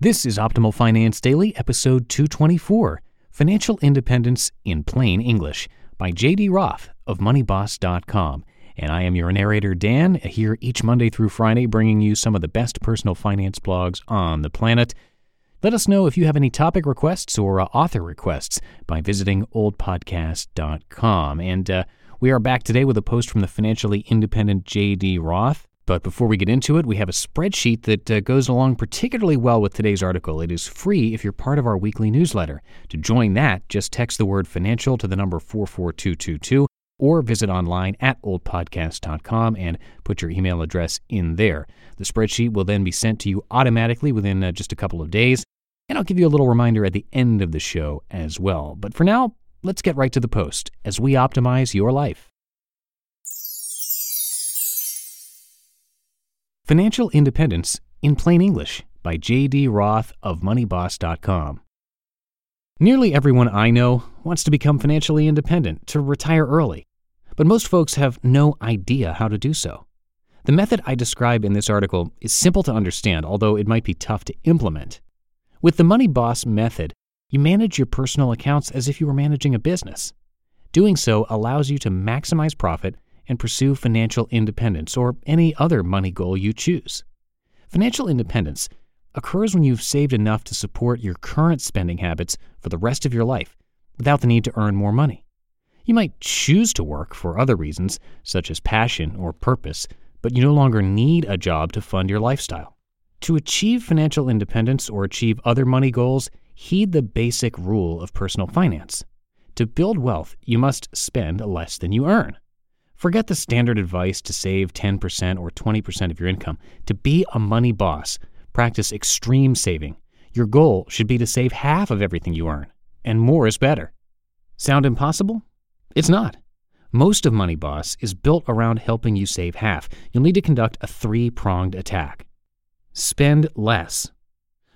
This is Optimal Finance Daily, episode 224 Financial Independence in Plain English by JD Roth of MoneyBoss.com. And I am your narrator, Dan, here each Monday through Friday, bringing you some of the best personal finance blogs on the planet. Let us know if you have any topic requests or uh, author requests by visiting oldpodcast.com. And uh, we are back today with a post from the financially independent JD Roth. But before we get into it, we have a spreadsheet that uh, goes along particularly well with today's article. It is free if you're part of our weekly newsletter. To join that, just text the word financial to the number 44222 or visit online at oldpodcast.com and put your email address in there. The spreadsheet will then be sent to you automatically within uh, just a couple of days, and I'll give you a little reminder at the end of the show as well. But for now, let's get right to the post as we optimize your life. Financial Independence in Plain English by J.D. Roth of MoneyBoss.com. Nearly everyone I know wants to become financially independent, to retire early, but most folks have no idea how to do so. The method I describe in this article is simple to understand, although it might be tough to implement. With the Money Boss method, you manage your personal accounts as if you were managing a business. Doing so allows you to maximize profit and pursue financial independence or any other money goal you choose. Financial independence occurs when you've saved enough to support your current spending habits for the rest of your life without the need to earn more money. You might choose to work for other reasons, such as passion or purpose, but you no longer need a job to fund your lifestyle. To achieve financial independence or achieve other money goals, heed the basic rule of personal finance. To build wealth, you must spend less than you earn. Forget the standard advice to save 10% or 20% of your income. To be a money boss, practice extreme saving. Your goal should be to save half of everything you earn, and more is better. Sound impossible? It's not. Most of Money Boss is built around helping you save half. You'll need to conduct a three pronged attack. Spend less.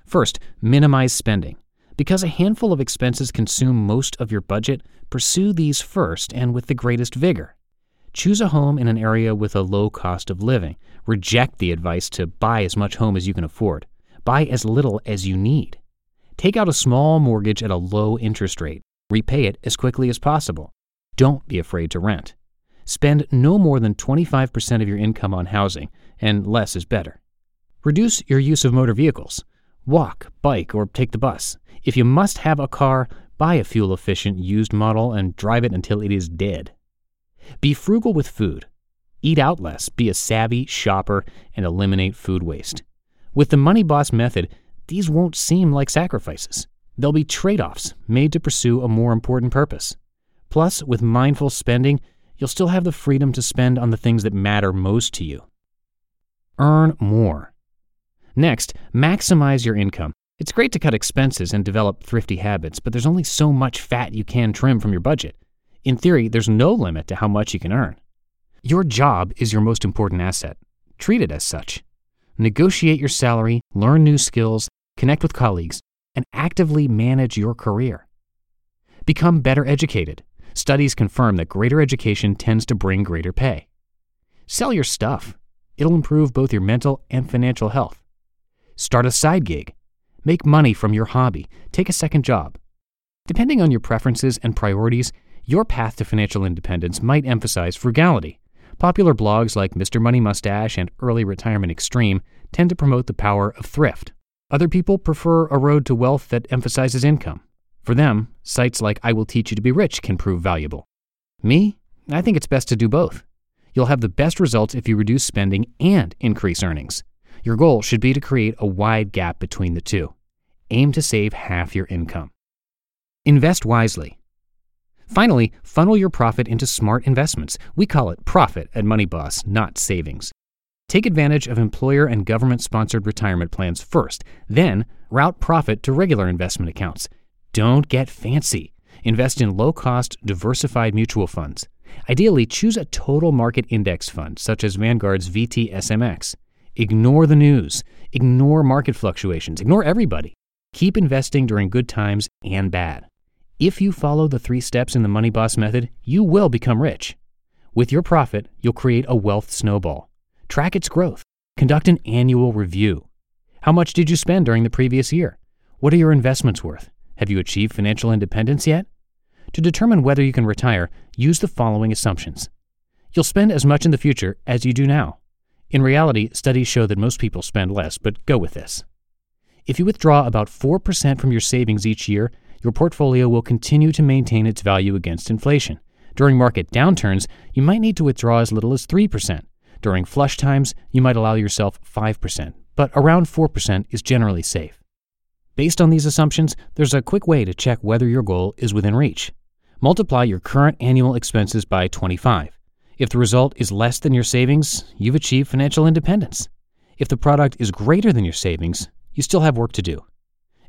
First, minimize spending. Because a handful of expenses consume most of your budget, pursue these first and with the greatest vigor. Choose a home in an area with a low cost of living. Reject the advice to buy as much home as you can afford. Buy as little as you need. Take out a small mortgage at a low interest rate. Repay it as quickly as possible. Don't be afraid to rent. Spend no more than 25% of your income on housing, and less is better. Reduce your use of motor vehicles. Walk, bike, or take the bus. If you must have a car, buy a fuel efficient used model and drive it until it is dead. Be frugal with food. Eat out less, be a savvy shopper, and eliminate food waste. With the Money Boss method, these won't seem like sacrifices. They'll be trade offs made to pursue a more important purpose. Plus, with mindful spending, you'll still have the freedom to spend on the things that matter most to you. Earn more. Next, maximize your income. It's great to cut expenses and develop thrifty habits, but there's only so much fat you can trim from your budget. In theory, there's no limit to how much you can earn. Your job is your most important asset. Treat it as such. Negotiate your salary, learn new skills, connect with colleagues, and actively manage your career. Become better educated. Studies confirm that greater education tends to bring greater pay. Sell your stuff. It'll improve both your mental and financial health. Start a side gig. Make money from your hobby. Take a second job. Depending on your preferences and priorities, your path to financial independence might emphasize frugality. Popular blogs like Mr. Money Mustache and Early Retirement Extreme tend to promote the power of thrift. Other people prefer a road to wealth that emphasizes income. For them, sites like I Will Teach You to Be Rich can prove valuable. Me, I think it's best to do both. You'll have the best results if you reduce spending and increase earnings. Your goal should be to create a wide gap between the two. Aim to save half your income. Invest wisely. Finally, funnel your profit into smart investments. We call it profit at MoneyBoss, not savings. Take advantage of employer and government sponsored retirement plans first, then route profit to regular investment accounts. Don't get fancy. Invest in low cost, diversified mutual funds. Ideally, choose a total market index fund, such as Vanguard's VTSMX. Ignore the news, ignore market fluctuations, ignore everybody. Keep investing during good times and bad. If you follow the three steps in the Money Boss method, you will become rich. With your profit, you'll create a wealth snowball. Track its growth. Conduct an annual review. How much did you spend during the previous year? What are your investments worth? Have you achieved financial independence yet? To determine whether you can retire, use the following assumptions. You'll spend as much in the future as you do now. In reality, studies show that most people spend less, but go with this. If you withdraw about 4% from your savings each year, your portfolio will continue to maintain its value against inflation. During market downturns, you might need to withdraw as little as 3%. During flush times, you might allow yourself 5%, but around 4% is generally safe. Based on these assumptions, there's a quick way to check whether your goal is within reach. Multiply your current annual expenses by 25. If the result is less than your savings, you've achieved financial independence. If the product is greater than your savings, you still have work to do.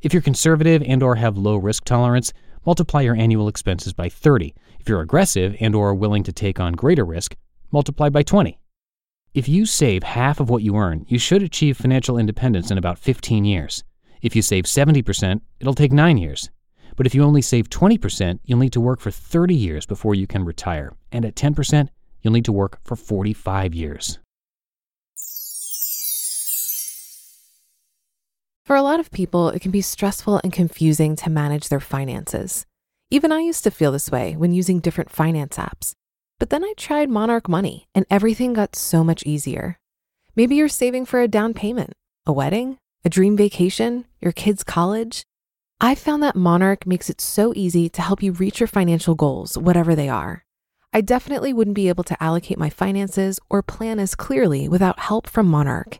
If you're conservative and or have low risk tolerance, multiply your annual expenses by 30. If you're aggressive and or willing to take on greater risk, multiply by 20. If you save half of what you earn, you should achieve financial independence in about 15 years. If you save 70%, it'll take 9 years. But if you only save 20%, you'll need to work for 30 years before you can retire. And at 10%, you'll need to work for 45 years. For a lot of people, it can be stressful and confusing to manage their finances. Even I used to feel this way when using different finance apps. But then I tried Monarch Money and everything got so much easier. Maybe you're saving for a down payment, a wedding, a dream vacation, your kids' college. I found that Monarch makes it so easy to help you reach your financial goals, whatever they are. I definitely wouldn't be able to allocate my finances or plan as clearly without help from Monarch.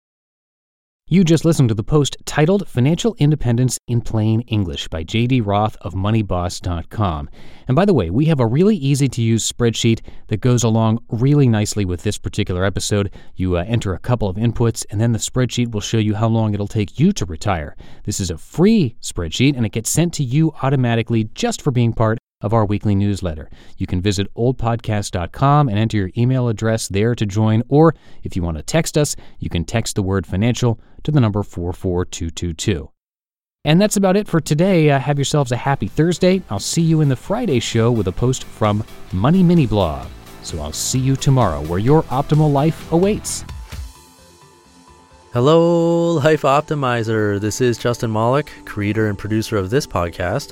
You just listened to the post titled Financial Independence in Plain English by JD Roth of MoneyBoss.com. And by the way, we have a really easy to use spreadsheet that goes along really nicely with this particular episode. You uh, enter a couple of inputs, and then the spreadsheet will show you how long it'll take you to retire. This is a free spreadsheet, and it gets sent to you automatically just for being part of our weekly newsletter. You can visit oldpodcast.com and enter your email address there to join, or if you want to text us, you can text the word financial to the number 44222. And that's about it for today. Uh, have yourselves a happy Thursday. I'll see you in the Friday show with a post from Money Mini Blog. So I'll see you tomorrow where your optimal life awaits. Hello, Life Optimizer. This is Justin Malik, creator and producer of this podcast,